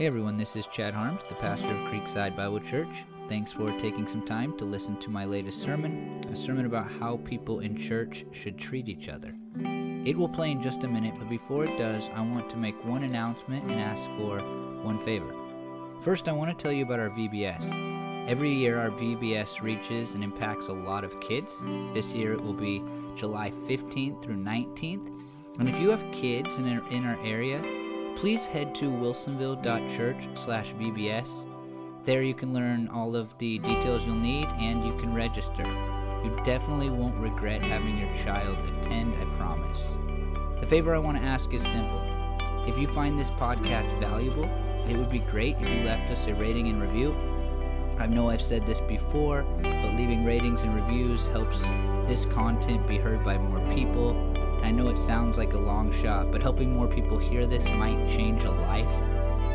Hey everyone, this is Chad Harms, the pastor of Creekside Bible Church. Thanks for taking some time to listen to my latest sermon, a sermon about how people in church should treat each other. It will play in just a minute, but before it does, I want to make one announcement and ask for one favor. First, I want to tell you about our VBS. Every year, our VBS reaches and impacts a lot of kids. This year, it will be July 15th through 19th. And if you have kids in our, in our area, please head to wilsonville.church slash VBS. There you can learn all of the details you'll need and you can register. You definitely won't regret having your child attend, I promise. The favor I want to ask is simple. If you find this podcast valuable, it would be great if you left us a rating and review. I know I've said this before, but leaving ratings and reviews helps this content be heard by more people I know it sounds like a long shot, but helping more people hear this might change a life.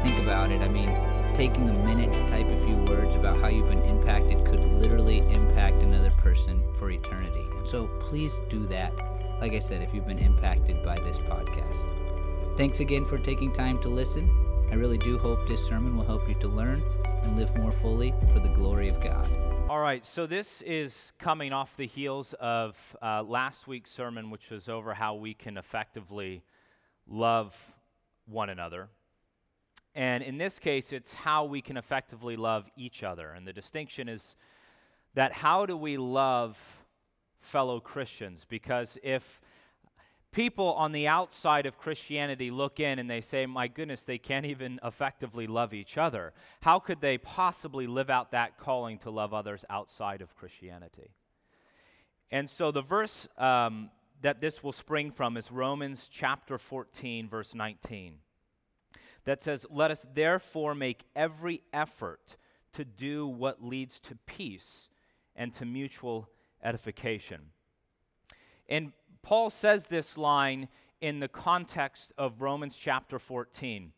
Think about it. I mean, taking a minute to type a few words about how you've been impacted could literally impact another person for eternity. And so please do that. Like I said, if you've been impacted by this podcast. Thanks again for taking time to listen. I really do hope this sermon will help you to learn and live more fully for the glory of God. All right, so this is coming off the heels of uh, last week's sermon, which was over how we can effectively love one another. And in this case, it's how we can effectively love each other. And the distinction is that how do we love fellow Christians? Because if people on the outside of Christianity look in and they say, my goodness, they can't even effectively love each other. How could they possibly live out that calling to love others outside of Christianity? And so the verse um, that this will spring from is Romans chapter 14, verse 19, that says, Let us therefore make every effort to do what leads to peace and to mutual edification. And Paul says this line in the context of Romans chapter 14,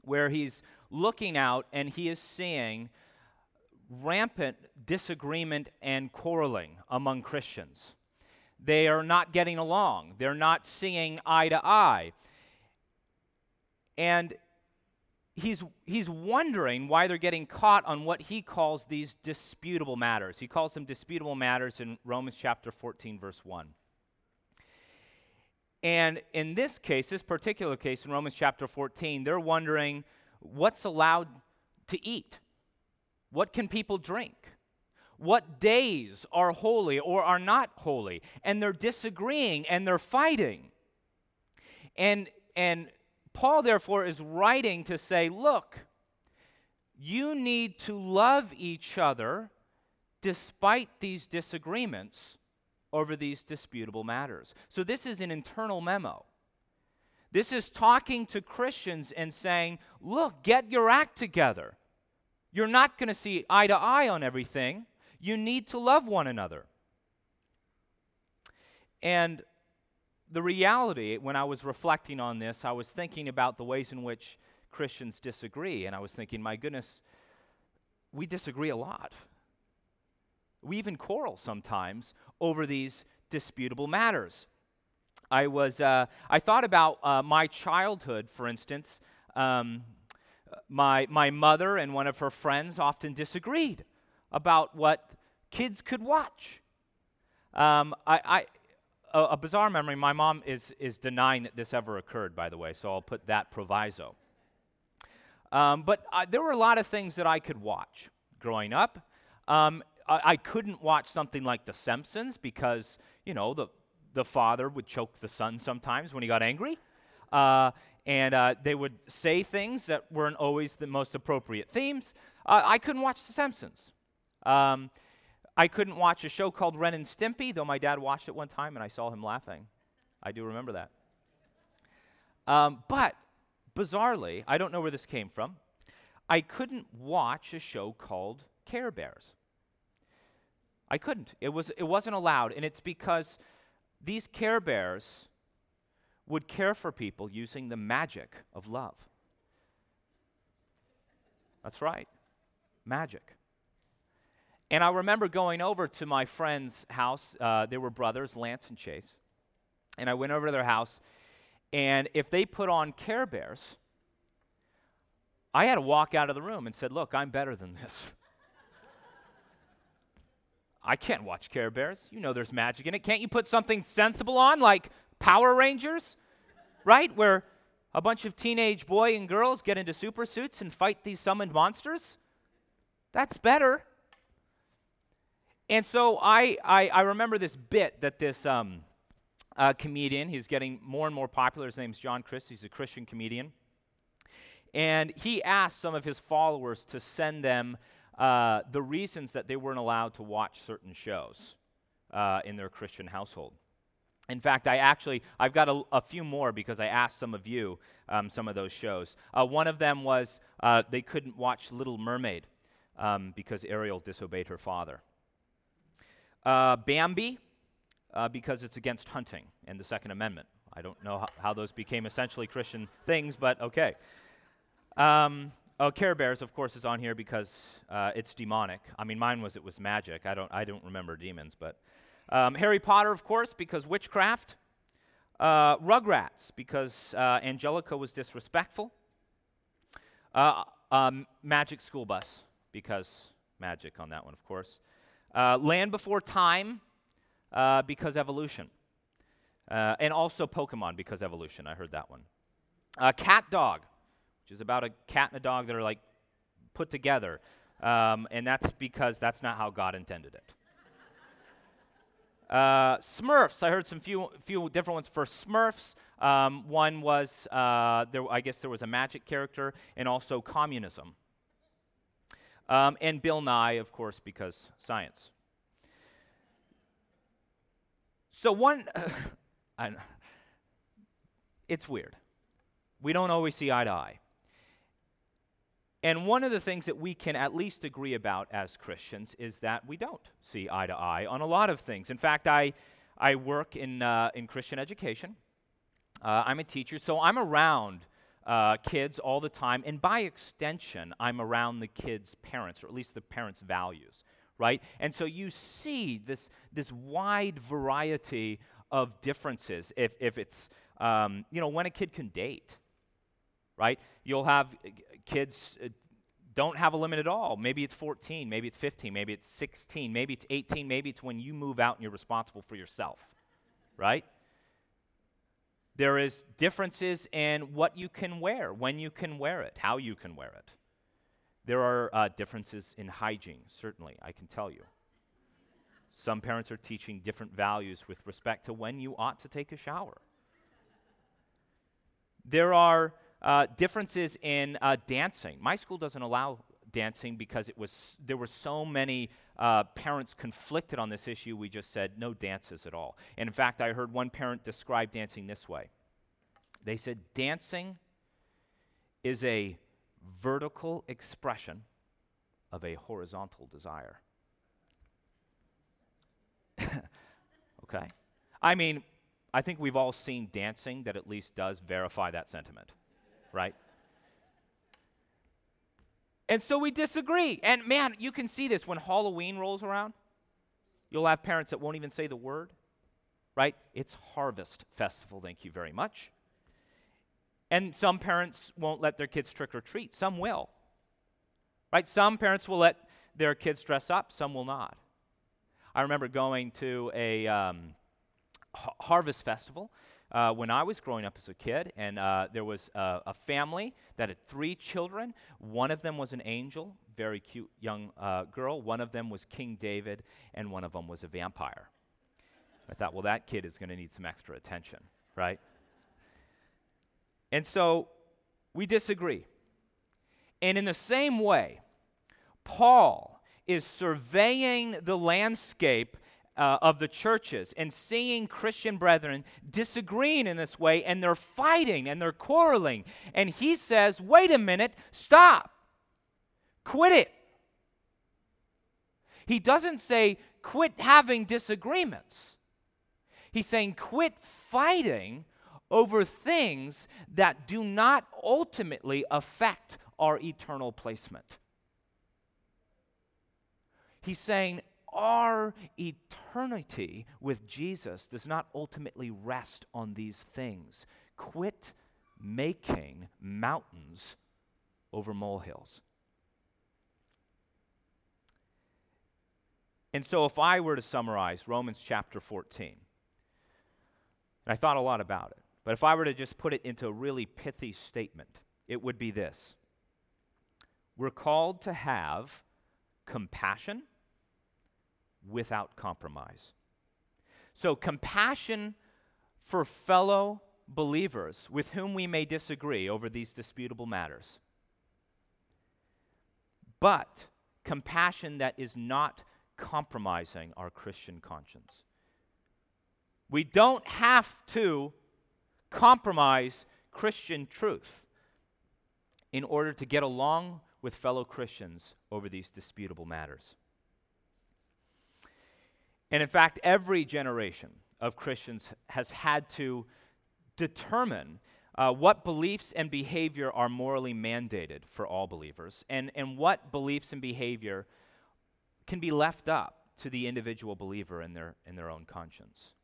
where he's looking out and he is seeing rampant disagreement and quarreling among Christians. They are not getting along, they're not seeing eye to eye. And he's, he's wondering why they're getting caught on what he calls these disputable matters. He calls them disputable matters in Romans chapter 14, verse 1. And in this case, this particular case in Romans chapter 14, they're wondering what's allowed to eat? What can people drink? What days are holy or are not holy? And they're disagreeing and they're fighting. And, and Paul, therefore, is writing to say, look, you need to love each other despite these disagreements over these disputable matters. So, this is an internal memo. This is talking to Christians and saying, look, get your act together. You're not going to see eye to eye on everything. You need to love one another. And the reality, when I was reflecting on this, I was thinking about the ways in which Christians disagree. And I was thinking, my goodness, we disagree a lot. We even quarrel sometimes over these disputable matters. I was, uh, I thought about uh, my childhood, for instance. Um, my, my mother and one of her friends often disagreed about what kids could watch. Um, I, I a, a, bizarre memory, my mom is, is denying that this ever occurred, by the way, so I'll put that proviso. Um, but uh, there were a lot of things that I could watch growing up. Um, I, I couldn't watch something like The Simpsons because, you know, the, the father would choke the son sometimes when he got angry. Uh, and uh, they would say things that weren't always the most appropriate themes. Uh, I couldn't watch The Simpsons. Um, I couldn't watch a show called Ren and Stimpy, though my dad watched it one time and I saw him laughing. I do remember that. Um, but bizarrely, I don't know where this came from. I couldn't watch a show called Care Bears. I couldn't. It, was, it wasn't allowed. And it's because these Care Bears would care for people using the magic of love. That's right, magic. And I remember going over to my friend's house. Uh, they were brothers, Lance and Chase. And I went over to their house. And if they put on Care Bears, I had to walk out of the room and said, Look, I'm better than this. I can't watch Care Bears. You know there's magic in it. Can't you put something sensible on, like Power Rangers? Right? Where a bunch of teenage boy and girls get into super suits and fight these summoned monsters? That's better. And so I, I, I remember this bit that this um, uh, comedian, he's getting more and more popular. His name's John Crist. He's a Christian comedian. And he asked some of his followers to send them uh, the reasons that they weren't allowed to watch certain shows uh, in their Christian household. In fact, I actually, I've got a, a few more because I asked some of you um, some of those shows. Uh, one of them was uh, they couldn't watch Little Mermaid um, because Ariel disobeyed her father. Uh, Bambi, because it's against hunting and the Second Amendment. I don't know how, how those became essentially Christian things, but okay. Um, oh, Care Bears, of course, is on here because uh, it's demonic. I mean, mine was it was magic. I don't, I don't remember demons, but um, Harry Potter, of course, because witchcraft. Uh, Rugrats, because uh, Angelica was disrespectful. Uh, um, magic School Bus, because magic on that one, of course. Uh, Land Before Time, because evolution. And also Pokemon, because evolution. I heard that one. Cat Dog, which is about a cat and a dog that are like put together. Um, and that's because that's not how God intended it. Uh, Smurfs, I heard some few few different ones for Smurfs. Um, one was uh, there, I guess there was a magic character, and also communism. Um, and Bill Nye, of course, because science. So one, it's weird. We don't always see eye to eye. And one of the things that we can at least agree about as Christians is that we don't see eye to eye on a lot of things. In fact, I, I work in, uh, in Christian education. Uh, I'm a teacher, so I'm around uh, kids all the time. And by extension, I'm around the kids' parents, or at least the parents' values, right? And so you see this, this wide variety of differences if, if it's, um, you know, when a kid can date, right? You'll have kids uh, don't have a limit at all. Maybe it's 14, maybe it's 15, maybe it's 16, maybe it's 18, maybe it's when you move out and you're responsible for yourself, right? There is differences in what you can wear, when you can wear it, how you can wear it. There are uh, differences in hygiene, certainly, I can tell you. Some parents are teaching different values with respect to when you ought to take a shower. There are uh, differences in uh, dancing. My school doesn't allow dancing because it was there were so many uh, parents conflicted on this issue. We just said no dances at all. And in fact, I heard one parent describe dancing this way. They said dancing is a vertical expression of a horizontal desire. okay? I mean, I think we've all seen dancing that at least does verify that sentiment right? And so we disagree. And man, you can see this when Halloween rolls around. You'll have parents that won't even say the word, right? It's Harvest Festival, thank you very much. And some parents won't let their kids trick or treat, some will. Right? Some parents will let their kids dress up, some will not. I remember going to a um, Harvest Festival uh, when I was growing up as a kid, and uh, there was uh, a family that had three children. One of them was an angel, very cute young uh, girl. One of them was King David, and one of them was a vampire. I thought, well, that kid is going to need some extra attention, right? And so we disagree. And in the same way, Paul is surveying the landscape uh, of the churches and seeing Christian brethren disagreeing in this way and they're fighting and they're quarreling. And he says, wait a minute, stop, quit it. He doesn't say, quit having disagreements. He's saying, quit fighting over things that do not ultimately affect our eternal placement. He's saying, our eternity with Jesus does not ultimately rest on these things. Quit making mountains over molehills. And so, if I were to summarize Romans chapter 14, and I thought a lot about it, but if I were to just put it into a really pithy statement, it would be this We're called to have compassion without compromise. So, compassion for fellow believers with whom we may disagree over these disputable matters. But compassion that is not compromising our Christian conscience. We don't have to compromise Christian truth in order to get along with fellow Christians over these disputable matters. And in fact, every generation of Christians has had to determine uh, what beliefs and behavior are morally mandated for all believers, and, and what beliefs and behavior can be left up to the individual believer in their, in their own conscience.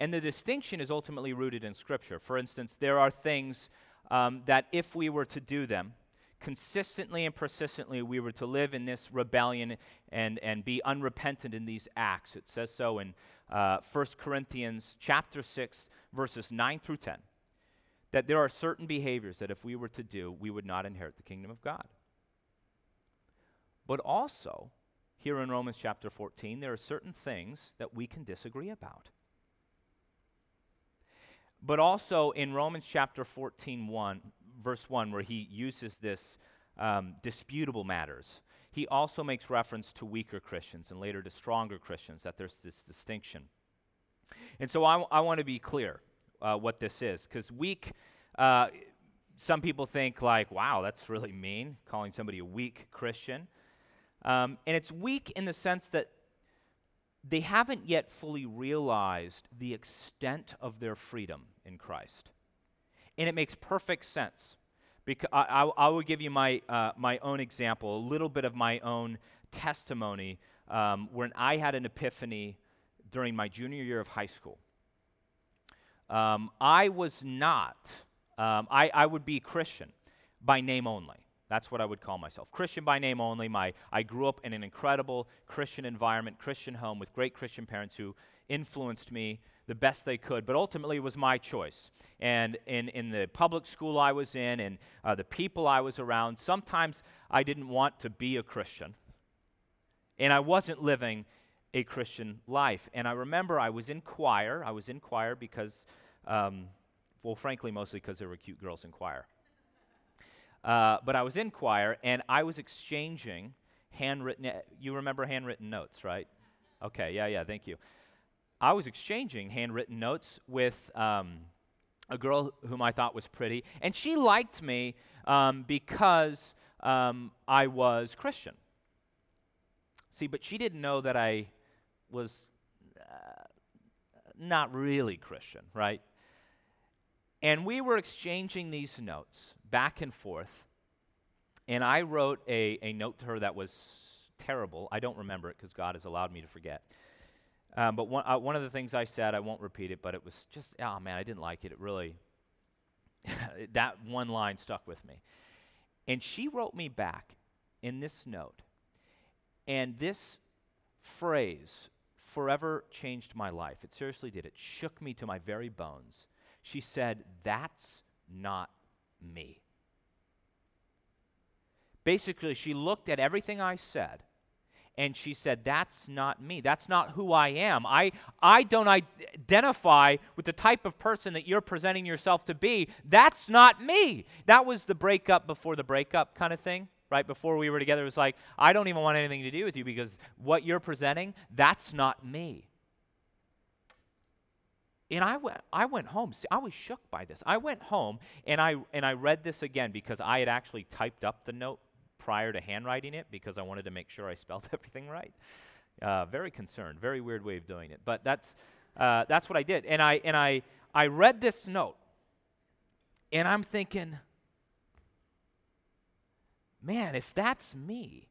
And the distinction is ultimately rooted in Scripture. For instance, there are things um, that if we were to do them, consistently and persistently we were to live in this rebellion and, and be unrepentant in these acts. It says so in uh, 1 Corinthians chapter 6, verses 9 through 10, that there are certain behaviors that if we were to do, we would not inherit the kingdom of God. But also, here in Romans chapter 14, there are certain things that we can disagree about. But also in Romans chapter 14, 1, verse 1, where he uses this um, disputable matters, he also makes reference to weaker Christians and later to stronger Christians, that there's this distinction. And so I, w- I want to be clear uh, what this is, because weak, uh, some people think, like, wow, that's really mean, calling somebody a weak Christian. Um, and it's weak in the sense that they haven't yet fully realized the extent of their freedom in Christ. And it makes perfect sense. Because I, I, I will give you my, uh, my own example, a little bit of my own testimony um, when I had an epiphany during my junior year of high school. Um, I was not, um, I, I would be Christian by name only. That's what I would call myself. Christian by name only. My, I grew up in an incredible Christian environment, Christian home with great Christian parents who influenced me the best they could, but ultimately it was my choice. And in, in the public school I was in and uh, the people I was around, sometimes I didn't want to be a Christian. And I wasn't living a Christian life. And I remember I was in choir. I was in choir because, um, well, frankly, mostly because there were cute girls in choir. Uh, but I was in choir and I was exchanging handwritten, you remember handwritten notes, right? Okay, yeah, yeah, thank you. I was exchanging handwritten notes with um, a girl whom I thought was pretty, and she liked me um, because um, I was Christian. See, but she didn't know that I was uh, not really Christian, right? And we were exchanging these notes back and forth. And I wrote a, a note to her that was terrible. I don't remember it because God has allowed me to forget. Um, but one, uh, one of the things I said, I won't repeat it, but it was just, oh man, I didn't like it. It really, that one line stuck with me. And she wrote me back in this note. And this phrase forever changed my life. It seriously did. It shook me to my very bones. She said, That's not me. Basically, she looked at everything I said and she said, That's not me. That's not who I am. I, I don't identify with the type of person that you're presenting yourself to be. That's not me. That was the breakup before the breakup kind of thing, right? Before we were together, it was like, I don't even want anything to do with you because what you're presenting, that's not me. And I went, I went home. See, I was shook by this. I went home and I, and I read this again because I had actually typed up the note prior to handwriting it because I wanted to make sure I spelled everything right. Uh, very concerned, very weird way of doing it, but that's uh, that's what I did. And I and I I read this note, and I'm thinking, man, if that's me,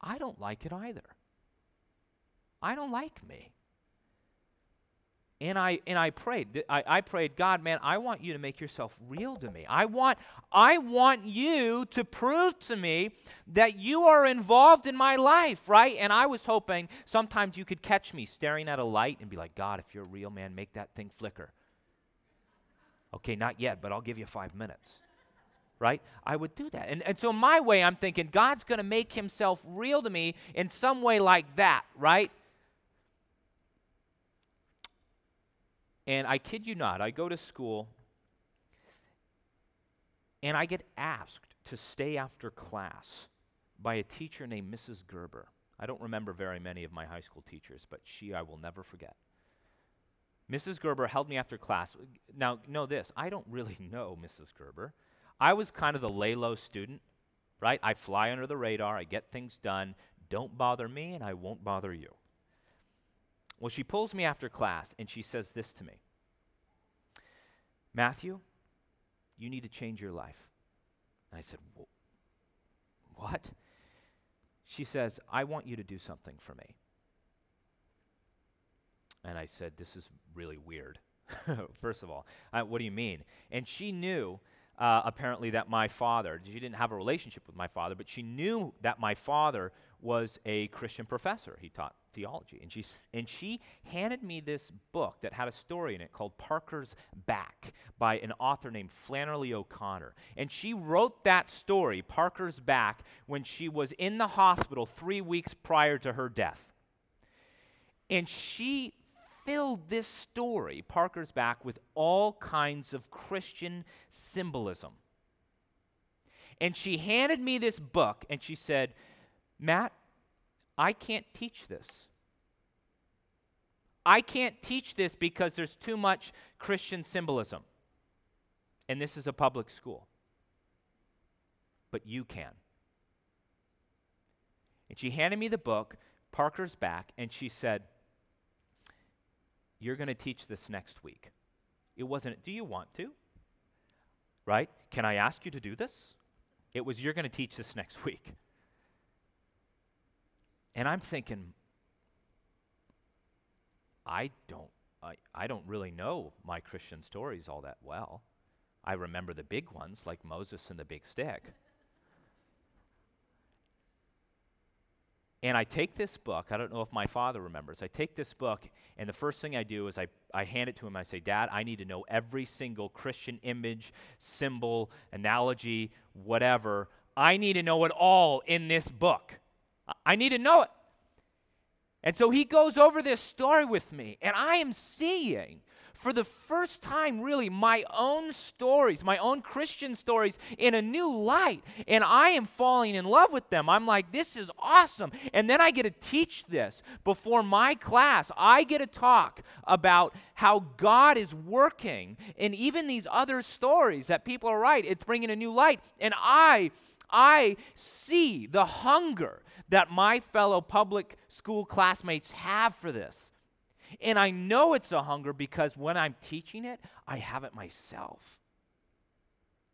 I don't like it either. I don't like me. And I and I prayed. I, I prayed, God, man, I want you to make yourself real to me. I want I want you to prove to me that you are involved in my life, right? And I was hoping sometimes you could catch me staring at a light and be like, God, if you're a real man, make that thing flicker. Okay, not yet, but I'll give you five minutes. Right? I would do that. And, and so, my way, I'm thinking God's going to make himself real to me in some way like that, right? And I kid you not, I go to school and I get asked to stay after class by a teacher named Mrs. Gerber. I don't remember very many of my high school teachers, but she I will never forget. Mrs. Gerber held me after class. Now, know this I don't really know Mrs. Gerber. I was kind of the lay low student, right? I fly under the radar, I get things done. Don't bother me, and I won't bother you. Well, she pulls me after class and she says this to me Matthew, you need to change your life. And I said, What? She says, I want you to do something for me. And I said, This is really weird. First of all, uh, what do you mean? And she knew uh, apparently that my father, she didn't have a relationship with my father, but she knew that my father was a Christian professor. He taught theology. And she, and she handed me this book that had a story in it called Parker's Back by an author named Flannery O'Connor. And she wrote that story, Parker's Back, when she was in the hospital three weeks prior to her death. And she filled this story, Parker's Back, with all kinds of Christian symbolism. And she handed me this book and she said, Matt, I can't teach this. I can't teach this because there's too much Christian symbolism. And this is a public school. But you can. And she handed me the book, Parker's Back, and she said, You're going to teach this next week. It wasn't, Do you want to? Right? Can I ask you to do this? It was, You're going to teach this next week. And I'm thinking, I don't, I, I don't really know my Christian stories all that well. I remember the big ones like Moses and the big stick. And I take this book, I don't know if my father remembers. I take this book, and the first thing I do is I, I hand it to him. I say, Dad, I need to know every single Christian image, symbol, analogy, whatever. I need to know it all in this book. I need to know it. And so he goes over this story with me, and I am seeing for the first time, really, my own stories, my own Christian stories, in a new light. And I am falling in love with them. I'm like, this is awesome. And then I get to teach this before my class. I get to talk about how God is working in even these other stories that people are right. It's bringing a new light. And I. I see the hunger that my fellow public school classmates have for this. And I know it's a hunger because when I'm teaching it, I have it myself.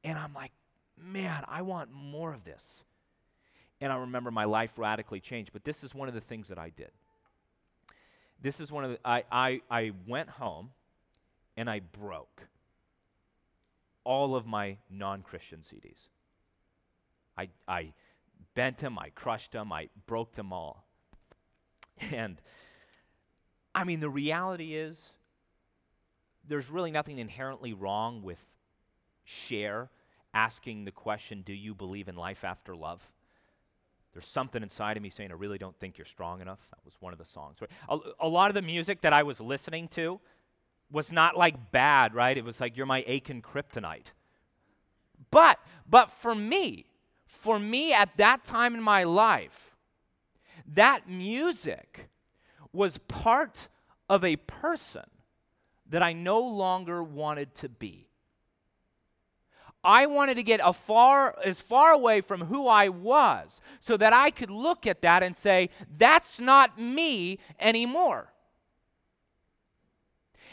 And I'm like, man, I want more of this. And I remember my life radically changed. But this is one of the things that I did. This is one of the, I, I, I went home and I broke all of my non Christian CDs. I, I bent them, I crushed them, I broke them all. And I mean, the reality is, there's really nothing inherently wrong with Cher asking the question, Do you believe in life after love? There's something inside of me saying, I really don't think you're strong enough. That was one of the songs. A, a lot of the music that I was listening to was not like bad, right? It was like, You're my Aiken kryptonite. But, but for me, for me at that time in my life, that music was part of a person that I no longer wanted to be. I wanted to get far, as far away from who I was so that I could look at that and say, that's not me anymore.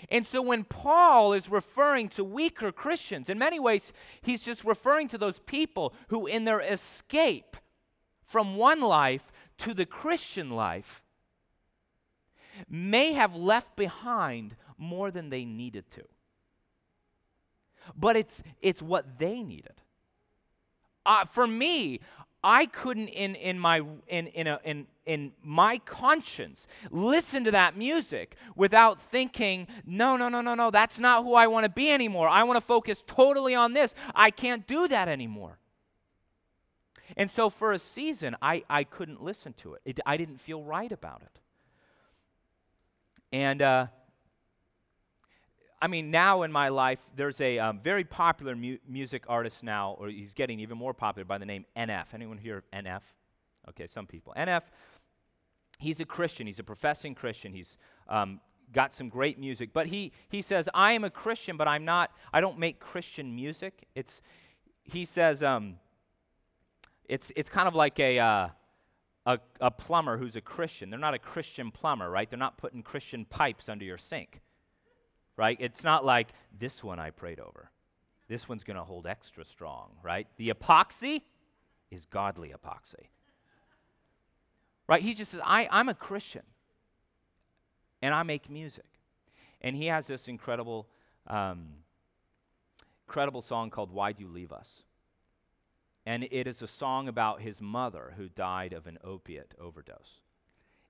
And so when Paul is referring to weaker Christians, in many ways, he's just referring to those people who, in their escape from one life to the Christian life, may have left behind more than they needed to. But it's, it's what they needed. Uh, for me, I couldn't in, in my in, in, a, in, in my conscience listen to that music without thinking, no, no, no, no, no, that's not who I want to be anymore. I want to focus totally on this. I can't do that anymore. And so for a season, I, I couldn't listen to it. it I didn't feel right about it. And uh, I mean, now in my life, there's a um, very popular mu- music artist now, or he's getting even more popular by the name NF. Anyone here NF? Okay, some people. NF, he's a Christian. He's a professing Christian. He's um, got some great music. But he, he says, I am a Christian, but I'm not, I don't make Christian music. It's, he says, um, it's, it's kind of like a, uh, a, a plumber who's a Christian. They're not a Christian plumber, right? They're not putting Christian pipes under your sink right? It's not like this one I prayed over. This one's going to hold extra strong, right? The epoxy is godly epoxy. Right? He just says, I, I'm a Christian and I make music. And he has this incredible, um, incredible song called Why Do You Leave Us? And it is a song about his mother who died of an opiate overdose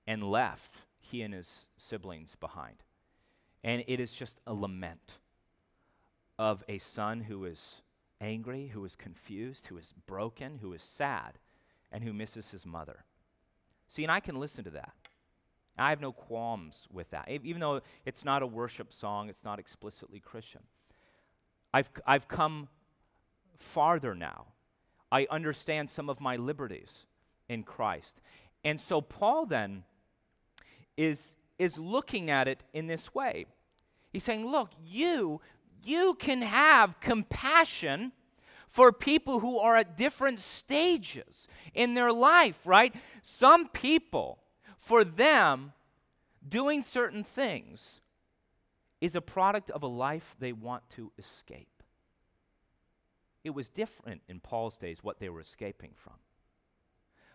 and left he and his siblings behind. And it is just a lament of a son who is angry, who is confused, who is broken, who is sad, and who misses his mother. See, and I can listen to that. I have no qualms with that. Even though it's not a worship song, it's not explicitly Christian. I've, I've come farther now. I understand some of my liberties in Christ. And so Paul then is is looking at it in this way. He's saying, Look, you, you can have compassion for people who are at different stages in their life, right? Some people, for them, doing certain things is a product of a life they want to escape. It was different in Paul's days what they were escaping from.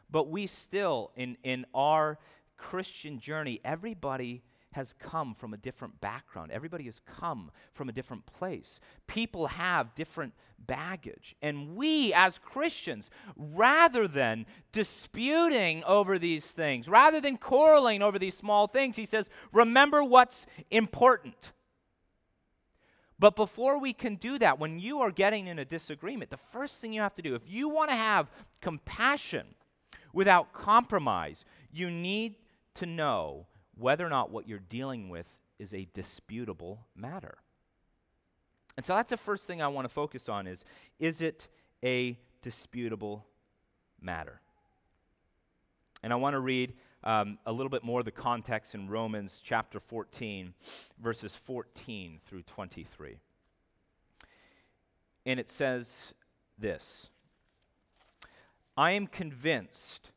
But we still, in, in our Christian journey, everybody has come from a different background. Everybody has come from a different place. People have different baggage. And we, as Christians, rather than disputing over these things, rather than quarreling over these small things, he says, remember what's important. But before we can do that, when you are getting in a disagreement, the first thing you have to do, if you want to have compassion without compromise, you need to know whether or not what you're dealing with is a disputable matter. And so that's the first thing I want to focus on is is it a disputable matter? And I want to read um, a little bit more of the context in Romans chapter 14, verses 14 through 23. And it says this I am convinced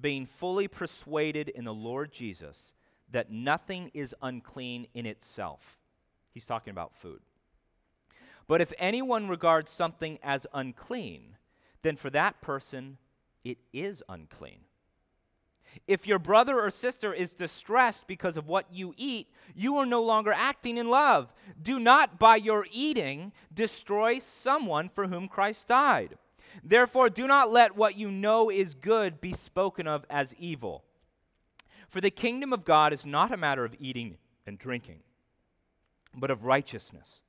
being fully persuaded in the Lord Jesus that nothing is unclean in itself. He's talking about food. But if anyone regards something as unclean, then for that person it is unclean. If your brother or sister is distressed because of what you eat, you are no longer acting in love. Do not, by your eating, destroy someone for whom Christ died. Therefore, do not let what you know is good be spoken of as evil. For the kingdom of God is not a matter of eating and drinking, but of righteousness,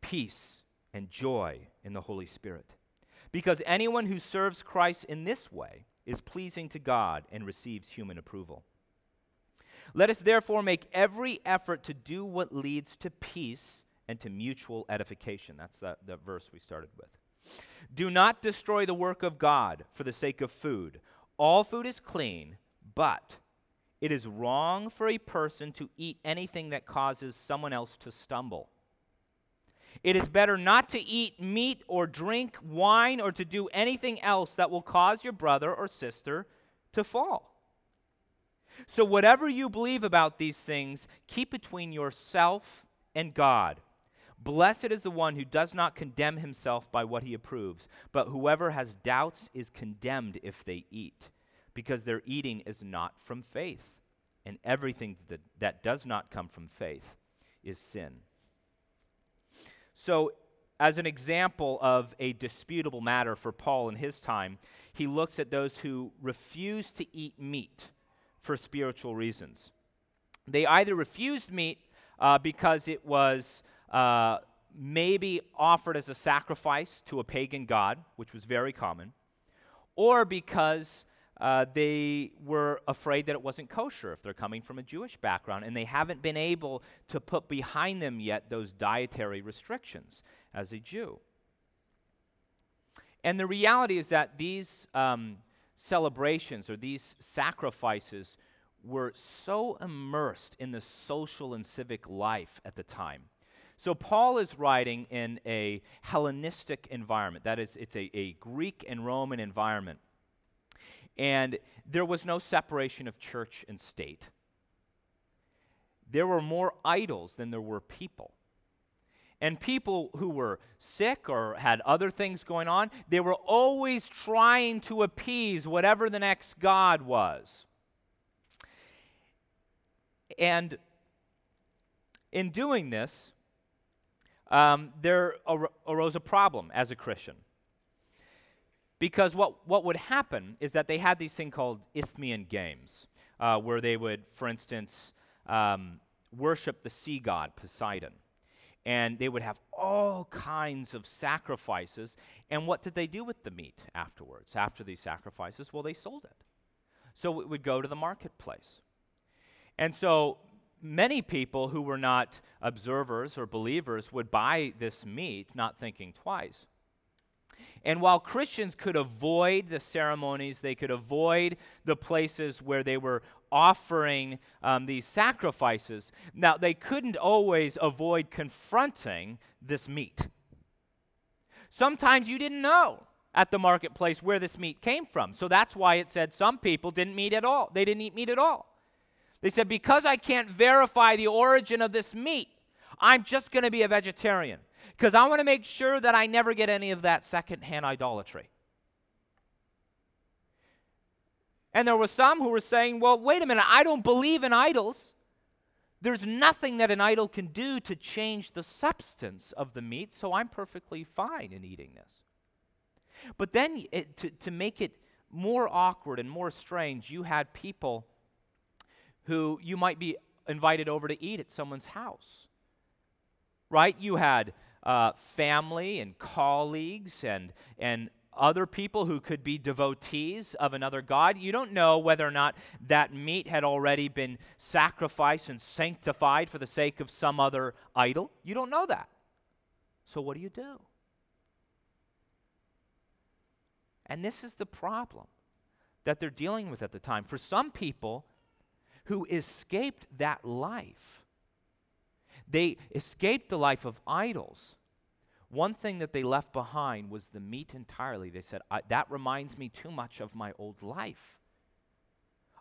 peace, and joy in the Holy Spirit. Because anyone who serves Christ in this way is pleasing to God and receives human approval. Let us therefore make every effort to do what leads to peace and to mutual edification. That's that, verse we started with. Do not destroy the work of God for the sake of food. All food is clean, but it is wrong for a person to eat anything that causes someone else to stumble. It is better not to eat meat or drink wine or to do anything else that will cause your brother or sister to fall. So, whatever you believe about these things, keep between yourself and God. Blessed is the one who does not condemn himself by what he approves, but whoever has doubts is condemned if they eat, because their eating is not from faith. And everything that, that does not come from faith is sin. So, as an example of a disputable matter for Paul in his time, he looks at those who refuse to eat meat for spiritual reasons. They either refused meat uh, because it was uh, maybe offered as a sacrifice to a pagan god, which was very common, or because uh, they were afraid that it wasn't kosher if they're coming from a Jewish background, and they haven't been able to put behind them yet those dietary restrictions as a Jew. And the reality is that these um, celebrations or these sacrifices were so immersed in the social and civic life at the time. So, Paul is writing in a Hellenistic environment. That is, it's a, a Greek and Roman environment. And there was no separation of church and state. There were more idols than there were people. And people who were sick or had other things going on, they were always trying to appease whatever the next God was. And in doing this, um, there ar- arose a problem as a Christian. Because what, what would happen is that they had these thing called Isthmian games, uh, where they would, for instance, um, worship the sea god Poseidon. And they would have all kinds of sacrifices. And what did they do with the meat afterwards, after these sacrifices? Well, they sold it. So it would go to the marketplace. And so many people who were not observers or believers would buy this meat, not thinking twice. And while Christians could avoid the ceremonies, they could avoid the places where they were offering um, these sacrifices, now they couldn't always avoid confronting this meat. Sometimes you didn't know at the marketplace where this meat came from. So that's why it said some people didn't eat at all. They didn't eat meat at all. They said, because I can't verify the origin of this meat, I'm just going to be a vegetarian because I want to make sure that I never get any of that secondhand idolatry. And there were some who were saying, well, wait a minute, I don't believe in idols. There's nothing that an idol can do to change the substance of the meat, so I'm perfectly fine in eating this. But then, it, to, to make it more awkward and more strange, you had people who you might be invited over to eat at someone's house. Right? You had uh, family and colleagues and, and other people who could be devotees of another God. You don't know whether or not that meat had already been sacrificed and sanctified for the sake of some other idol. You don't know that. So, what do you do? And this is the problem that they're dealing with at the time. For some people, who escaped that life. They escaped the life of idols. One thing that they left behind was the meat entirely. They said, That reminds me too much of my old life.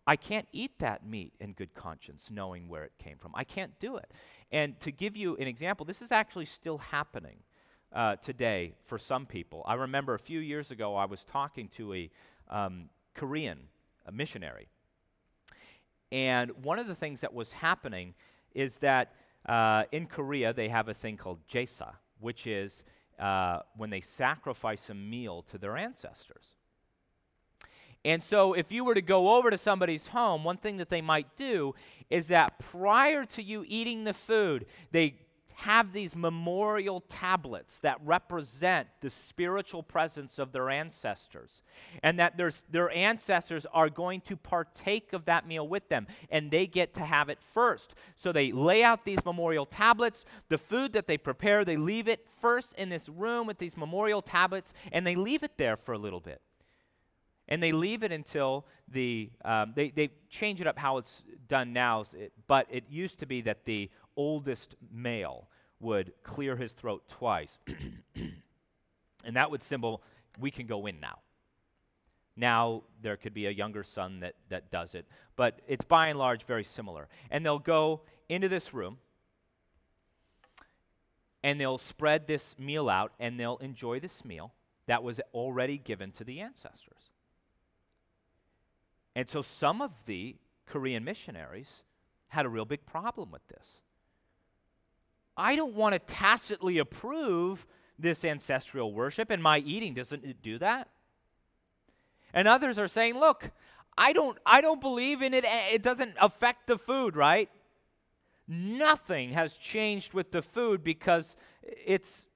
I can't eat that meat in good conscience, knowing where it came from. I can't do it. And to give you an example, this is actually still happening uh, today for some people. I remember a few years ago, I was talking to a um, Korean a missionary and one of the things that was happening is that uh, in Korea, they have a thing called jesa, which is uh, when they sacrifice a meal to their ancestors. And so, if you were to go over to somebody's home, one thing that they might do is that prior to you eating the food, they have these memorial tablets that represent the spiritual presence of their ancestors, and that their ancestors are going to partake of that meal with them, and they get to have it first. So they lay out these memorial tablets. The food that they prepare, they leave it first in this room with these memorial tablets, and they leave it there for a little bit. And they leave it until the, um, they, they change it up how it's done now, but it used to be that the oldest male would clear his throat twice. and that would symbol we can go in now. Now there could be a younger son that, that does it, but it's by and large very similar. And they'll go into this room and they'll spread this meal out and they'll enjoy this meal that was already given to the ancestors. And so some of the Korean missionaries had a real big problem with this I don't want to tacitly approve this ancestral worship, and my eating doesn't do that? And others are saying, look, I don't, I don't believe in it. It doesn't affect the food, right? Nothing has changed with the food because it's,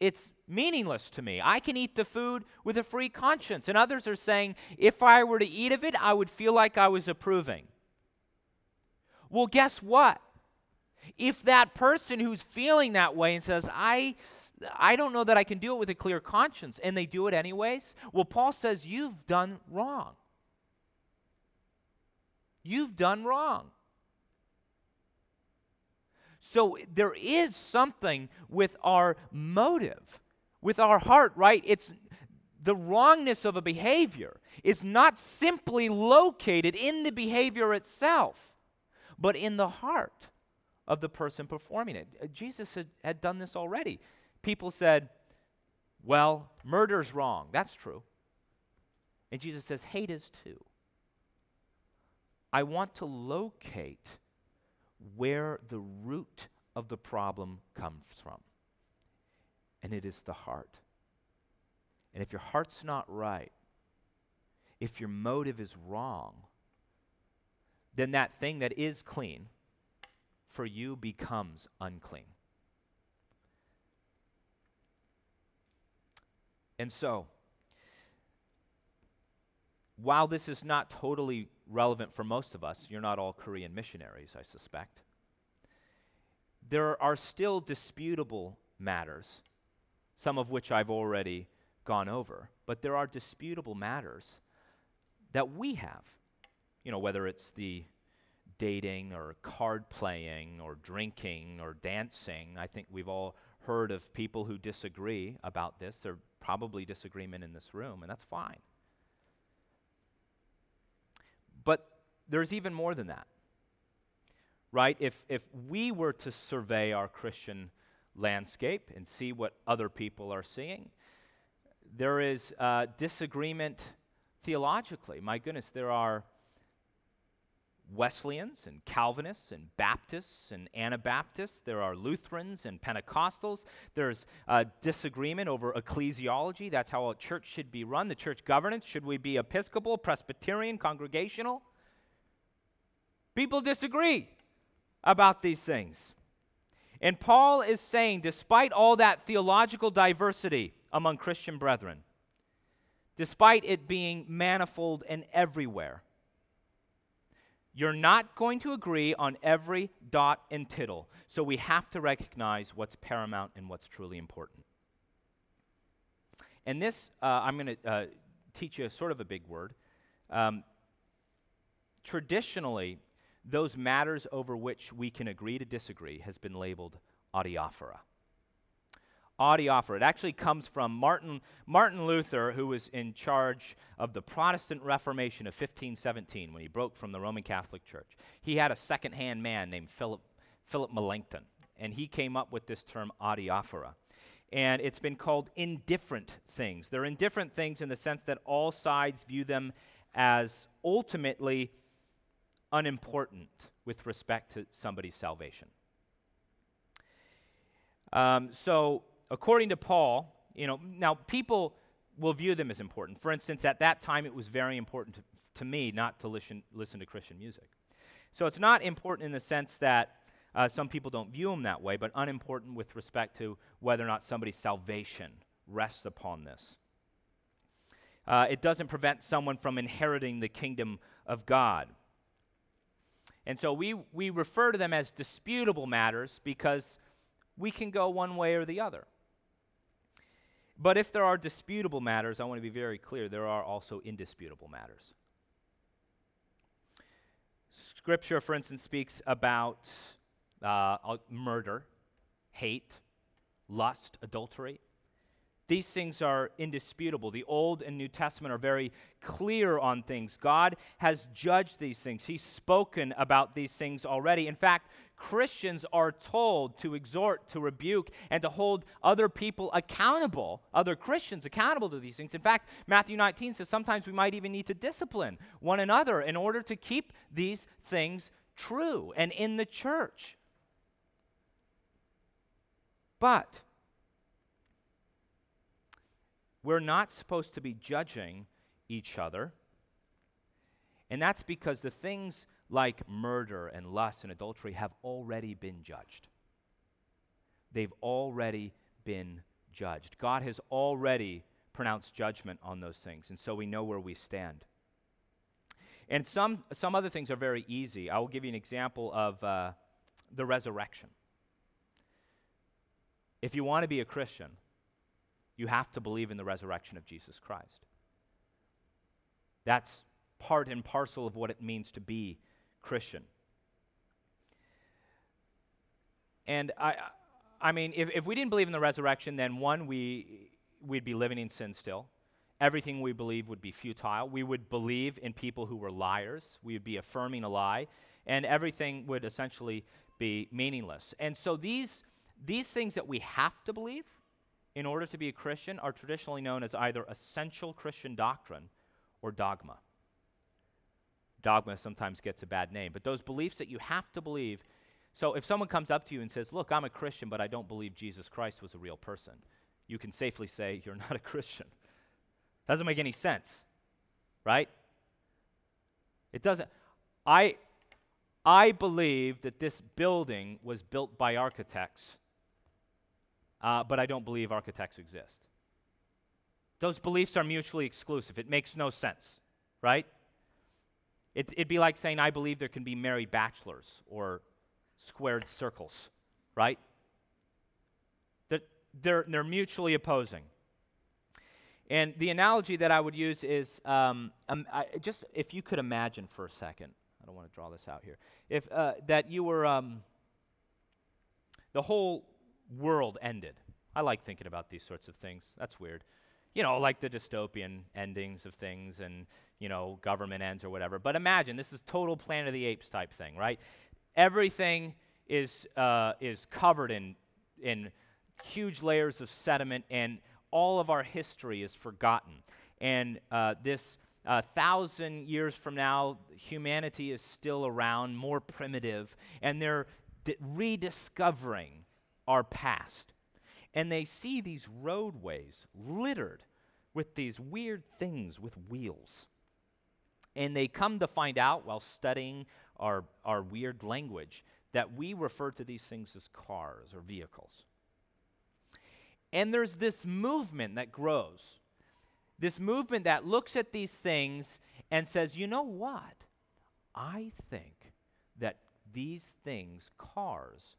it's meaningless to me. I can eat the food with a free conscience. And others are saying, if I were to eat of it, I would feel like I was approving. Well, guess what? If that person who's feeling that way and says, I, I don't know that I can do it with a clear conscience, and they do it anyways, well, Paul says, You've done wrong. You've done wrong. So there is something with our motive, with our heart, right? It's the wrongness of a behavior is not simply located in the behavior itself, but in the heart of the person performing it. Uh, Jesus had, had done this already. People said, well, murder's wrong. That's true. And Jesus says, hate is too. I want to locate where the root of the problem comes from. And it is the heart. And if your heart's not right, if your motive is wrong, then that thing that is clean for you becomes unclean. And so, while this is not totally relevant for most of us, you're not all Korean missionaries, I suspect, there are still disputable matters, some of which I've already gone over, but there are disputable matters that we have. You know, whether it's the dating or card playing or drinking or dancing. I think we've all heard of people who disagree about this. There's probably disagreement in this room, and that's fine. But there's even more than that. Right? If, if we were to survey our Christian landscape and see what other people are seeing, there is uh, disagreement theologically. My goodness, there are Wesleyans and Calvinists and Baptists and Anabaptists. There are Lutherans and Pentecostals. There's disagreement over ecclesiology. That's how a church should be run. The church governance should we be Episcopal, Presbyterian, Congregational? People disagree about these things. And Paul is saying, despite all that theological diversity among Christian brethren, despite it being manifold and everywhere, you're not going to agree on every dot and tittle. So we have to recognize what's paramount and what's truly important. And this, uh, I'm going to uh, teach you sort of a big word. Um, traditionally, those matters over which we can agree to disagree has been labeled adiaphora adiaphora. It actually comes from Martin, Martin Luther, who was in charge of the Protestant Reformation of 1517 when he broke from the Roman Catholic Church. He had a second hand man named Philip, Philip Melanchthon, and he came up with this term adiaphora. And it's been called indifferent things. They're indifferent things in the sense that all sides view them as ultimately unimportant with respect to somebody's salvation. Um, so according to Paul, you know, now people will view them as important. For instance, at that time, it was very important to, to me not to listen, listen to Christian music. So it's not important in the sense that uh, some people don't view them that way, but unimportant with respect to whether or not somebody's salvation rests upon this. Uh, it doesn't prevent someone from inheriting the kingdom of God. And so we, we refer to them as disputable matters because we can go one way or the other. But if there are disputable matters, I want to be very clear there are also indisputable matters. Scripture, for instance, speaks about uh, murder, hate, lust, adultery. These things are indisputable. The Old and New Testament are very clear on things. God has judged these things, He's spoken about these things already. In fact, Christians are told to exhort, to rebuke, and to hold other people accountable, other Christians accountable to these things. In fact, Matthew 19 says sometimes we might even need to discipline one another in order to keep these things true and in the church. But we're not supposed to be judging each other. And that's because the things like murder and lust and adultery have already been judged. They've already been judged. God has already pronounced judgment on those things, and so we know where we stand. And some, some other things are very easy. I will give you an example of uh, the resurrection. If you want to be a Christian, you have to believe in the resurrection of Jesus Christ. That's part and parcel of what it means to be Christian. And I, I mean, if, if we didn't believe in the resurrection, then one, we, we'd be living in sin still. Everything we believe would be futile. We would believe in people who were liars. We would be affirming a lie. And everything would essentially be meaningless. And so these, these things that we have to believe in order to be a Christian are traditionally known as either essential Christian doctrine or dogma. Dogma sometimes gets a bad name, but those beliefs that you have to believe. So if someone comes up to you and says, Look, I'm a Christian, but I don't believe Jesus Christ was a real person, you can safely say, You're not a Christian. Doesn't make any sense, right? It doesn't. I, I believe that this building was built by architects, uh, but I don't believe architects exist. Those beliefs are mutually exclusive. It makes no sense, right? It, would be like saying, I believe there can be married bachelors or squared circles, right? That they're, they're mutually opposing. And the analogy that I would use is um, um, I, just if you could imagine for a second, I don't want to draw this out here, if uh, that you were, um, the whole world ended. I like thinking about these sorts of things. That's weird. You know, like the dystopian endings of things and, you know, government ends or whatever. But imagine this is total Planet of the Apes type thing, right? Everything is, uh, is covered in, in huge layers of sediment and all of our history is forgotten. And uh, this uh, thousand years from now, humanity is still around, more primitive, and they're d- rediscovering our past. And they see these roadways littered with these weird things with wheels. And they come to find out while studying our, our weird language that we refer to these things as cars or vehicles. And there's this movement that grows. This movement that looks at these things and says, you know what? I think that these things, cars,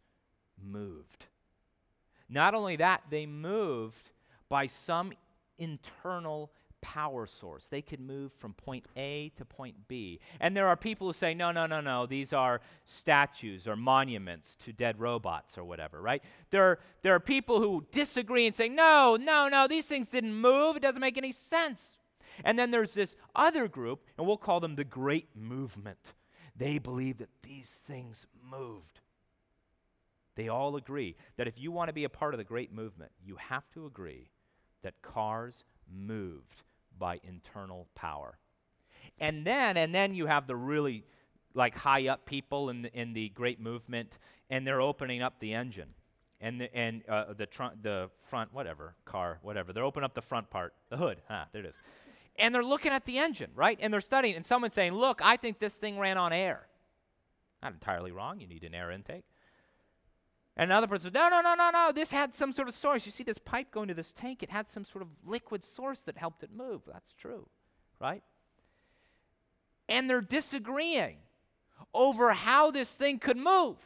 moved. Not only that, they moved by some internal power source. They could move from point A to point B. And there are people who say, no, no, no, no, these are statues or monuments to dead robots or whatever, right? There are, there are people who disagree and say, no, no, no, these things didn't move. It doesn't make any sense. And then there's this other group, and we'll call them the Great Movement. They believe that these things moved. They all agree that if you want to be a part of the Great Movement, you have to agree that cars moved by internal power. And then, and then you have the really like high up people in the, in the great movement, and they're opening up the engine and the, and uh, the trunk, the front, whatever car, whatever. They're opening up the front part, the hood. Ah, there it is. And they're looking at the engine, right? And they're studying. And someone's saying, "Look, I think this thing ran on air." Not entirely wrong. You need an air intake. And another person says, no, no, no, no, no. This had some sort of source. You see this pipe going to this tank. It had some sort of liquid source that helped it move. That's true, right? And they're disagreeing over how this thing could move.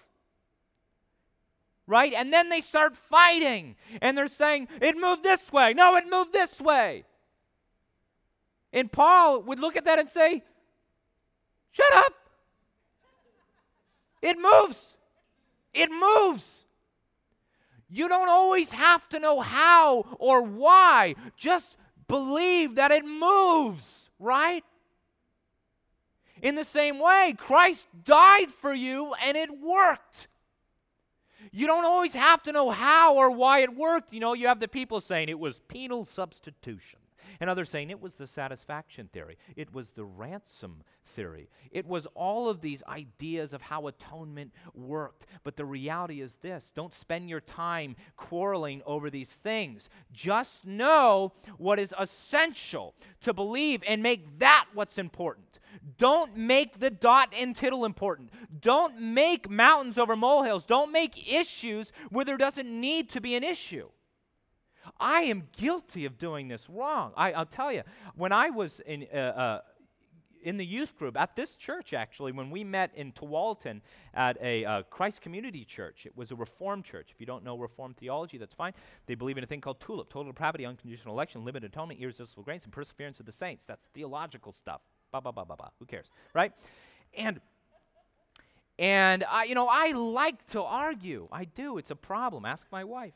Right? And then they start fighting. And they're saying, it moved this way. No, it moved this way. And Paul would look at that and say, shut up. It moves. It moves. You don't always have to know how or why. Just believe that it moves, right? In the same way, Christ died for you and it worked. You don't always have to know how or why it worked. You know, you have the people saying it was penal substitution. And others saying it was the satisfaction theory, it was the ransom theory, it was all of these ideas of how atonement worked. But the reality is this don't spend your time quarreling over these things. Just know what is essential to believe and make that what's important. Don't make the dot and tittle important. Don't make mountains over molehills. Don't make issues where there doesn't need to be an issue. I am guilty of doing this wrong. I, will tell you, when I was in, uh, uh, in the youth group at this church, actually, when we met in Tualatin at a uh, Christ Community Church, it was a Reformed church. If you don't know Reformed theology, that's fine. They believe in a thing called TULIP total depravity, unconditional election, limited atonement, irresistible grace, and perseverance of the saints. That's theological stuff. Ba ba ba ba ba. Who cares, right? And and I, you know, I like to argue. I do. It's a problem. Ask my wife.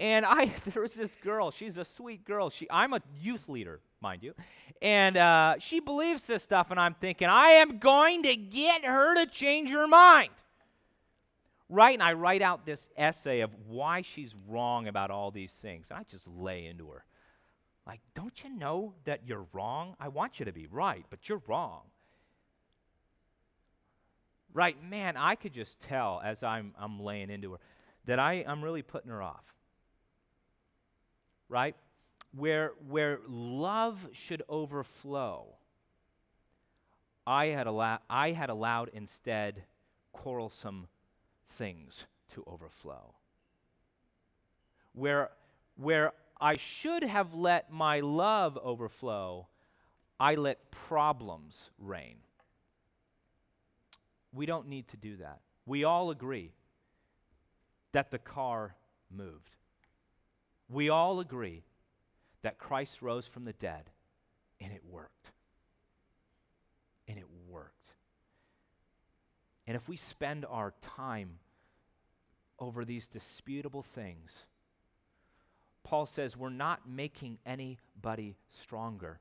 And I, there was this girl. She's a sweet girl. She, I'm a youth leader, mind you, and uh, she believes this stuff. And I'm thinking, I am going to get her to change her mind. Right? And I write out this essay of why she's wrong about all these things. And I just lay into her. Like, don't you know that you're wrong? I want you to be right, but you're wrong. Right, man, I could just tell as I'm, I'm laying into her that I, I'm really putting her off. Right? Where, where love should overflow, I had, allow- I had allowed instead quarrelsome things to overflow. Where, where I should have let my love overflow, I let problems reign. We don't need to do that. We all agree that the car moved. We all agree that Christ rose from the dead and it worked. And it worked. And if we spend our time over these disputable things, Paul says we're not making anybody stronger.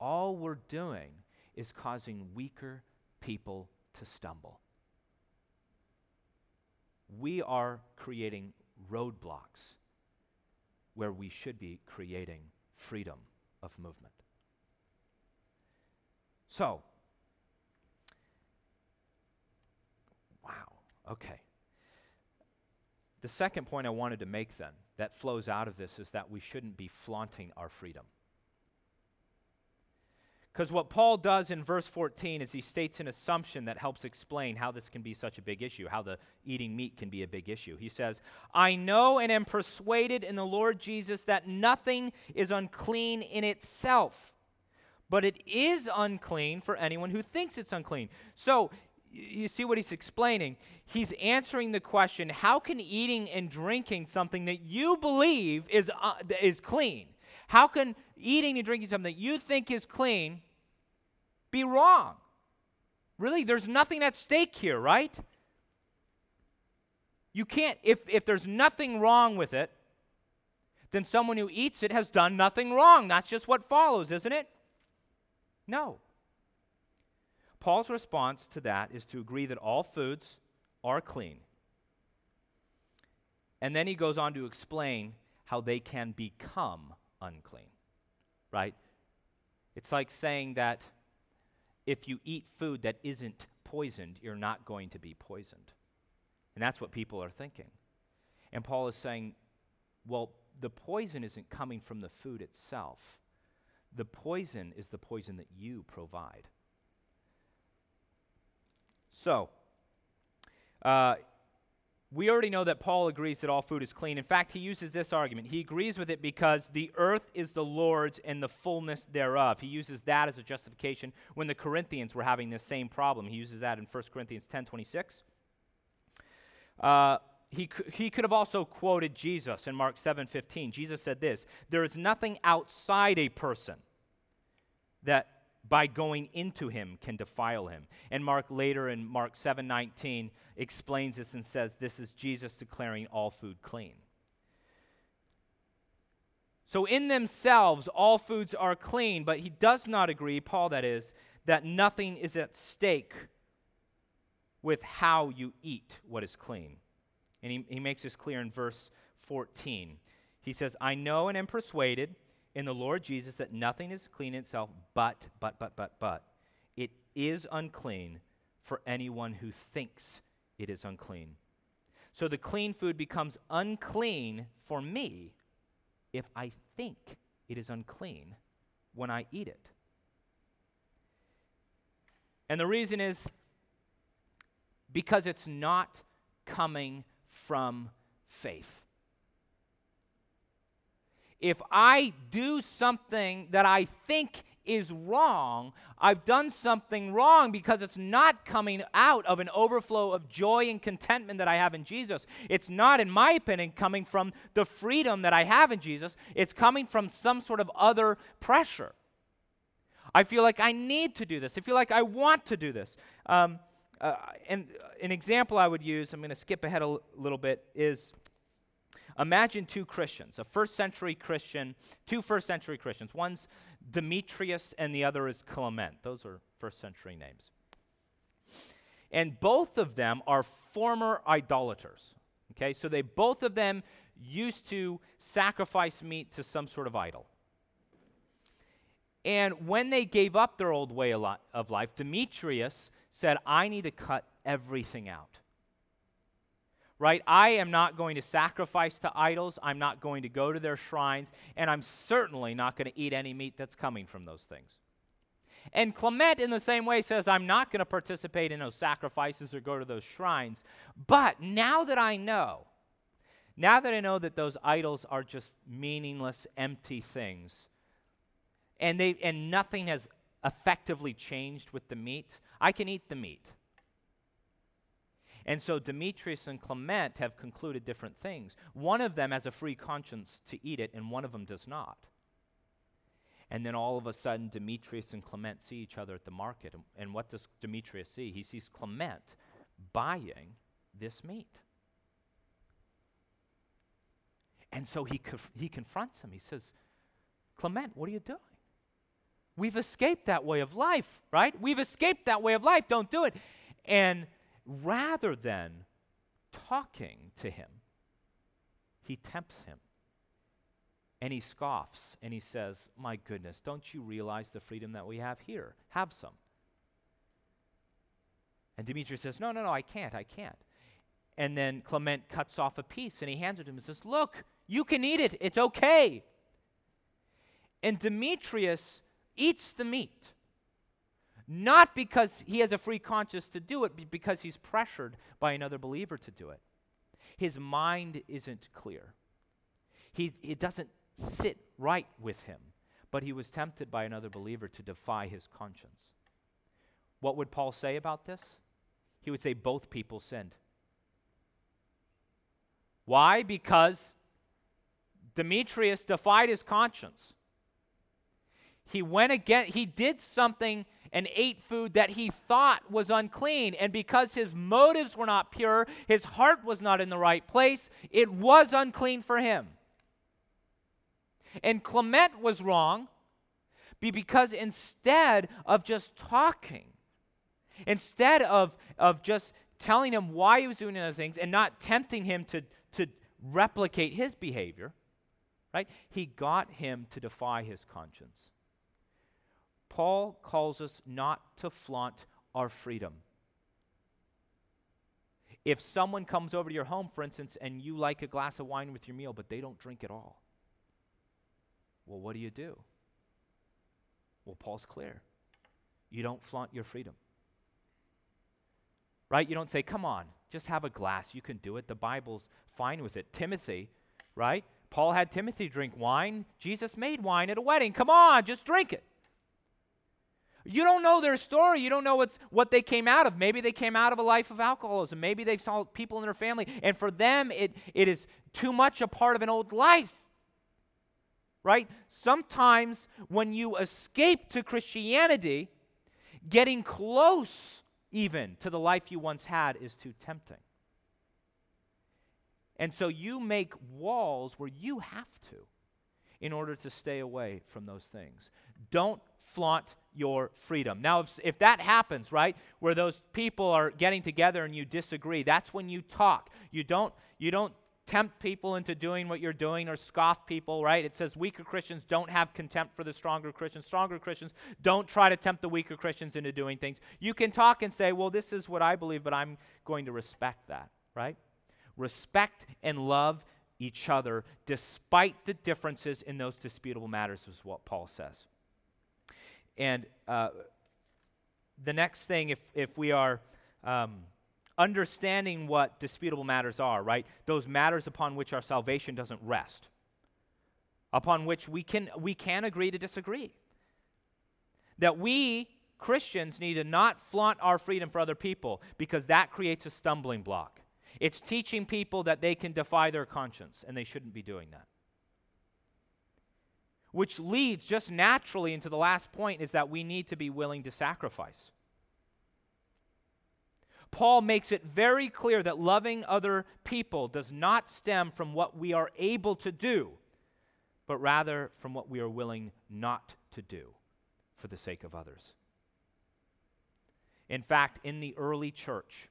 All we're doing is causing weaker people to stumble. We are creating roadblocks where we should be creating freedom of movement. So, wow, okay. The second point I wanted to make then that flows out of this is that we shouldn't be flaunting our freedom. Because what Paul does in verse 14 is he states an assumption that helps explain how this can be such a big issue, how the eating meat can be a big issue. He says, I know and am persuaded in the Lord Jesus that nothing is unclean in itself, but it is unclean for anyone who thinks it's unclean. So you see what he's explaining? He's answering the question how can eating and drinking something that you believe is, uh, is clean? How can eating and drinking something that you think is clean be wrong? Really, there's nothing at stake here, right? You can't, if, if there's nothing wrong with it, then someone who eats it has done nothing wrong. That's just what follows, isn't it? No. Paul's response to that is to agree that all foods are clean. And then he goes on to explain how they can become unclean, right? It's like saying that if you eat food that isn't poisoned, you're not going to be poisoned. And that's what people are thinking. And Paul is saying, well, the poison isn't coming from the food itself. The poison is the poison that you provide. So, uh, we already know that Paul agrees that all food is clean. In fact, he uses this argument. He agrees with it because the earth is the Lord's and the fullness thereof. He uses that as a justification when the Corinthians were having this same problem. He uses that in 1 Corinthians 10 26. Uh, he, he could have also quoted Jesus in Mark 7 15. Jesus said this There is nothing outside a person that by going into him can defile him. And Mark later in Mark 7:19 explains this and says this is Jesus declaring all food clean. So in themselves all foods are clean, but he does not agree, Paul that is, that nothing is at stake with how you eat what is clean. And he, he makes this clear in verse 14. He says, I know and am persuaded in the Lord Jesus that nothing is clean in itself, but, but, but, but, but, it is unclean for anyone who thinks it is unclean. So the clean food becomes unclean for me if I think it is unclean when I eat it. And the reason is because it's not coming from faith. If I do something that I think is wrong, I've done something wrong because it's not coming out of an overflow of joy and contentment that I have in Jesus. It's not, in my opinion, coming from the freedom that I have in Jesus. It's coming from some sort of other pressure. I feel like I need to do this. I feel like I want to do this. Um, uh, and an example I would use, I'm going to skip ahead a l- little bit, is imagine two Christians, a first century Christian, two first century Christians. One's Demetrius and the other is Clement. Those are first century names. And both of them are former idolaters. Okay, so they both of them used to sacrifice meat to some sort of idol. And when they gave up their old way of life, Demetrius said, I need to cut everything out. Right? I am not going to sacrifice to idols. I'm not going to go to their shrines. And I'm certainly not going to eat any meat that's coming from those things. And Clement, in the same way, says, I'm not going to participate in those sacrifices or go to those shrines. But now that I know, now that I know that those idols are just meaningless, empty things, and, they, and nothing has effectively changed with the meat, I can eat the meat. And so Demetrius and Clement have concluded different things. One of them has a free conscience to eat it, and one of them does not. And then all of a sudden, Demetrius and Clement see each other at the market. And, and what does Demetrius see? He sees Clement buying this meat. And so he, conf- he confronts him. He says, Clement, what are you doing? We've escaped that way of life, right? We've escaped that way of life. Don't do it. And rather than talking to him, he tempts him. And he scoffs and he says, My goodness, don't you realize the freedom that we have here? Have some. And Demetrius says, No, no, no, I can't, I can't. And then Clement cuts off a piece and he hands it to him and says, Look, you can eat it, it's okay. And Demetrius eats the meat. Not because he has a free conscience to do it, but because he's pressured by another believer to do it. His mind isn't clear. He, it doesn't sit right with him, but he was tempted by another believer to defy his conscience. What would Paul say about this? He would say both people sinned. Why? Because Demetrius defied his conscience. He went again, he did something and ate food that he thought was unclean. And because his motives were not pure, his heart was not in the right place, it was unclean for him. And Clement was wrong because instead of just talking, instead of, of just telling him why he was doing those things and not tempting him to, to replicate his behavior, right, he got him to defy his conscience. Paul calls us not to flaunt our freedom. If someone comes over to your home, for instance, and you like a glass of wine with your meal, but they don't drink at all, well, what do you do? Well, Paul's clear. You don't flaunt your freedom. Right? You don't say, come on, just have a glass. You can do it. The Bible's fine with it. Timothy, right? Paul had Timothy drink wine. Jesus made wine at a wedding. Come on, just drink it. You don't know their story. You don't know what's, what they came out of. Maybe they came out of a life of alcoholism. Maybe they saw people in their family, and for them, it, it is too much a part of an old life. Right? Sometimes when you escape to Christianity, getting close even to the life you once had is too tempting. And so you make walls where you have to in order to stay away from those things. Don't flaunt your freedom. Now, if, if that happens, right, where those people are getting together and you disagree, that's when you talk. You don't, you don't tempt people into doing what you're doing or scoff people, right? It says weaker Christians don't have contempt for the stronger Christians. Stronger Christians don't try to tempt the weaker Christians into doing things. You can talk and say, well, this is what I believe, but I'm going to respect that, right? Respect and love each other despite the differences in those disputable matters, is what Paul says. And uh, the next thing, if, if we are. Um, understanding what disputable matters are, right? Those matters upon which our salvation doesn't rest, upon which we can, we can agree to disagree. That we, Christians, need to not flaunt our freedom for other people because that creates a stumbling block. It's teaching people that they can defy their conscience, and they shouldn't be doing that. Which leads just naturally into the last point is that we need to be willing to sacrifice. Paul makes it very clear that loving other people does not stem from what we are able to do, but rather from what we are willing not to do for the sake of others. In fact, in the early church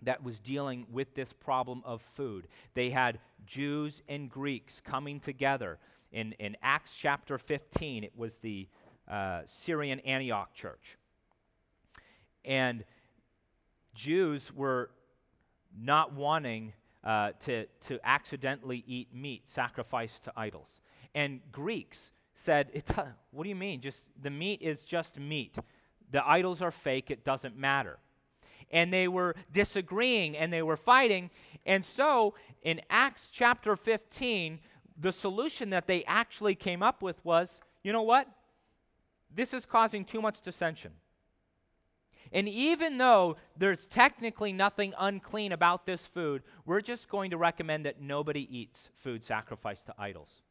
that was dealing with this problem of food, they had Jews and Greeks coming together. In, in Acts chapter 15, it was the uh, Syrian Antioch church. And Jews were not wanting uh, to, to accidentally eat meat sacrificed to idols. And Greeks said, What do you mean? Just the meat is just meat. The idols are fake, it doesn't matter. And they were disagreeing and they were fighting. And so in Acts chapter 15, the solution that they actually came up with was you know what? This is causing too much dissension. And even though there's technically nothing unclean about this food, we're just going to recommend that nobody eats food sacrificed to idols.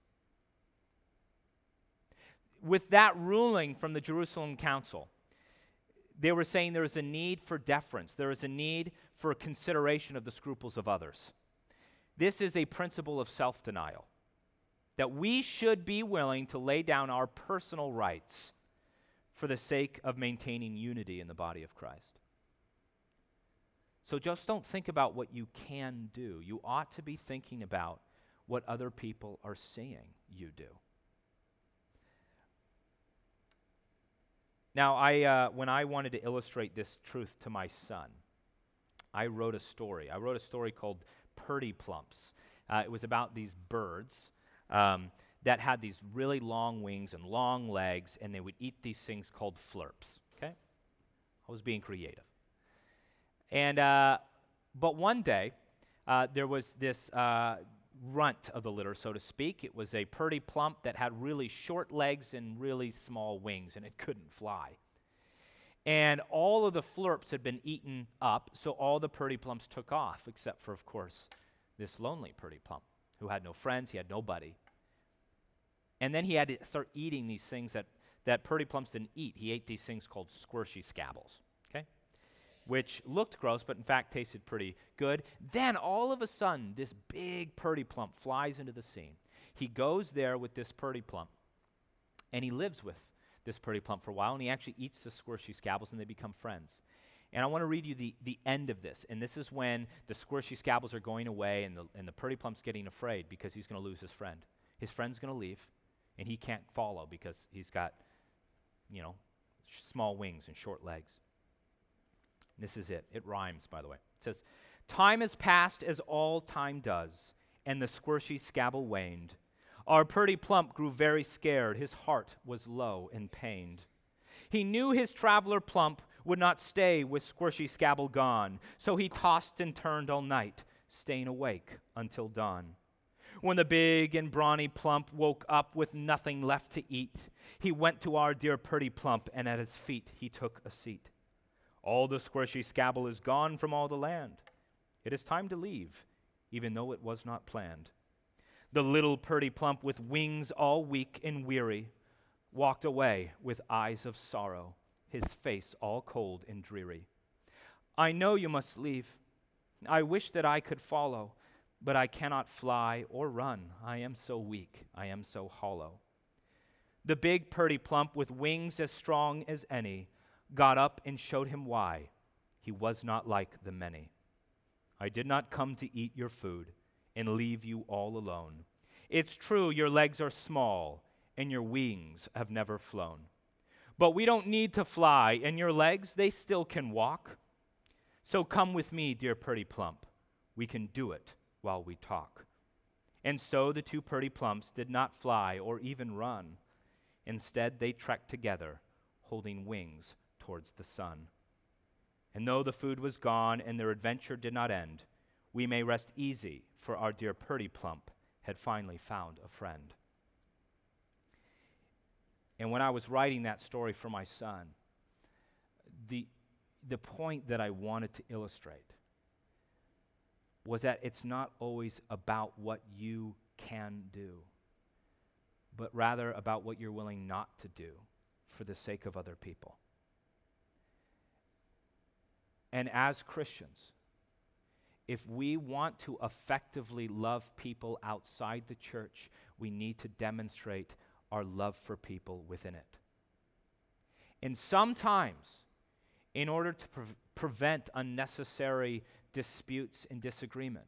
With that ruling from the Jerusalem Council, they were saying there is a need for deference, there is a need for consideration of the scruples of others. This is a principle of self denial that we should be willing to lay down our personal rights for the sake of maintaining unity in the body of Christ. So just don't think about what you can do. You ought to be thinking about what other people are seeing you do. Now, I, uh, when I wanted to illustrate this truth to my son, I wrote a story. I wrote a story called Purdy Plumps. Uh, it was about these birds um, that had these really long wings and long legs, and they would eat these things called flurps. Okay? I was being creative. And, uh, but one day, uh, there was this uh, runt of the litter, so to speak. It was a purdy plump that had really short legs and really small wings, and it couldn't fly. And all of the flurps had been eaten up, so all the purdy plumps took off, except for, of course, this lonely purdy plump who had no friends, he had nobody. And then he had to start eating these things that, that Purdy Plumps didn't eat. He ate these things called squishy scabbles, okay? Which looked gross, but in fact tasted pretty good. Then all of a sudden, this big Purdy Plump flies into the scene. He goes there with this Purdy Plump, and he lives with this Purdy Plump for a while, and he actually eats the squishy scabbles, and they become friends. And I want to read you the, the end of this. And this is when the squishy scabbles are going away, and the, and the Purdy Plump's getting afraid because he's going to lose his friend. His friend's going to leave and he can't follow because he's got, you know, small wings and short legs. This is it. It rhymes, by the way. It says, Time has passed as all time does, and the squishy scabble waned. Our purdy plump grew very scared. His heart was low and pained. He knew his traveler plump would not stay with squishy scabble gone, so he tossed and turned all night, staying awake until dawn. When the big and brawny plump woke up with nothing left to eat, he went to our dear Purdy Plump, and at his feet he took a seat. All the squishy scabble is gone from all the land. It is time to leave, even though it was not planned. The little Purdy Plump, with wings all weak and weary, walked away with eyes of sorrow, his face all cold and dreary. I know you must leave. I wish that I could follow but I cannot fly or run. I am so weak. I am so hollow. The big Purdy Plump, with wings as strong as any, got up and showed him why he was not like the many. I did not come to eat your food, and leave you all alone. It's true, your legs are small and your wings have never flown. But we don't need to fly, and your legs, they still can walk. So come with me, dear Purdy Plump. We can do it while we talk. And so the two Purdy Plumps did not fly or even run. Instead, they trekked together, holding wings towards the sun. And though the food was gone and their adventure did not end, we may rest easy, for our dear Purdy Plump had finally found a friend. And when I was writing that story for my son, the, the point that I wanted to illustrate was that it's not always about what you can do, but rather about what you're willing not to do for the sake of other people. And as Christians, if we want to effectively love people outside the church, we need to demonstrate our love for people within it. And sometimes, in order to pre- prevent unnecessary disputes and disagreement,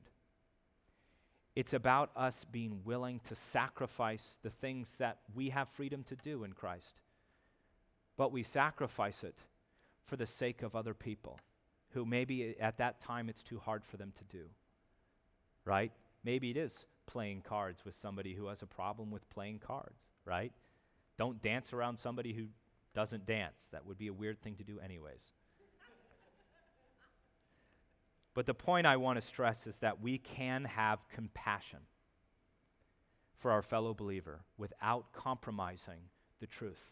it's about us being willing to sacrifice the things that we have freedom to do in Christ. But we sacrifice it for the sake of other people who maybe at that time it's too hard for them to do. Right? Maybe it is playing cards with somebody who has a problem with playing cards, right? Don't dance around somebody who doesn't dance. That would be a weird thing to do, anyways. But the point I want to stress is that we can have compassion for our fellow believer without compromising the truth.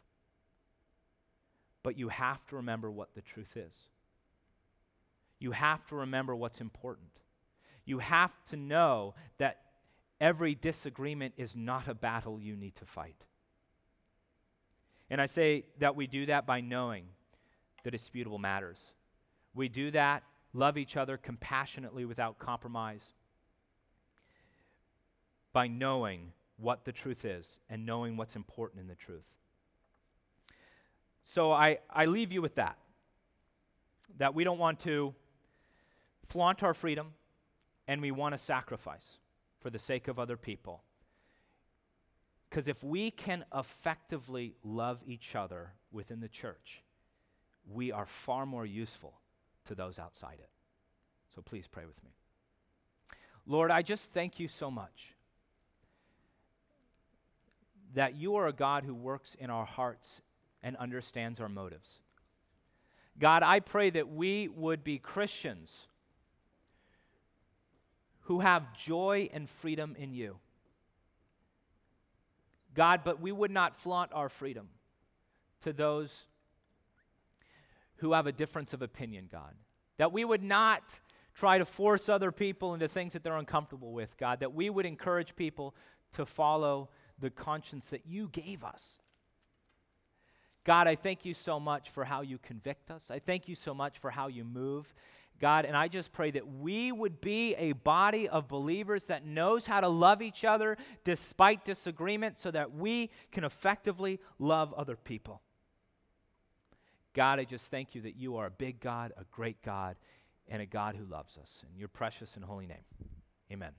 But you have to remember what the truth is you have to remember what's important. You have to know that every disagreement is not a battle you need to fight. And I say that we do that by knowing the disputable matters. We do that, love each other compassionately without compromise, by knowing what the truth is and knowing what's important in the truth. So I, I leave you with that. That we don't want to flaunt our freedom and we want to sacrifice for the sake of other people. Because if we can effectively love each other within the church, we are far more useful to those outside it. So please pray with me. Lord, I just thank you so much that you are a God who works in our hearts and understands our motives. God, I pray that we would be Christians who have joy and freedom in you. God, but we would not flaunt our freedom to those who have a difference of opinion, God. That we would not try to force other people into things that they're uncomfortable with, God. That we would encourage people to follow the conscience that you gave us. God, I thank you so much for how you convict us. I thank you so much for how you move. God, and I just pray that we would be a body of believers that knows how to love each other despite disagreement so that we can effectively love other people. God, I just thank you that you are a big God, a great God, and a God who loves us. In your precious and holy name, amen.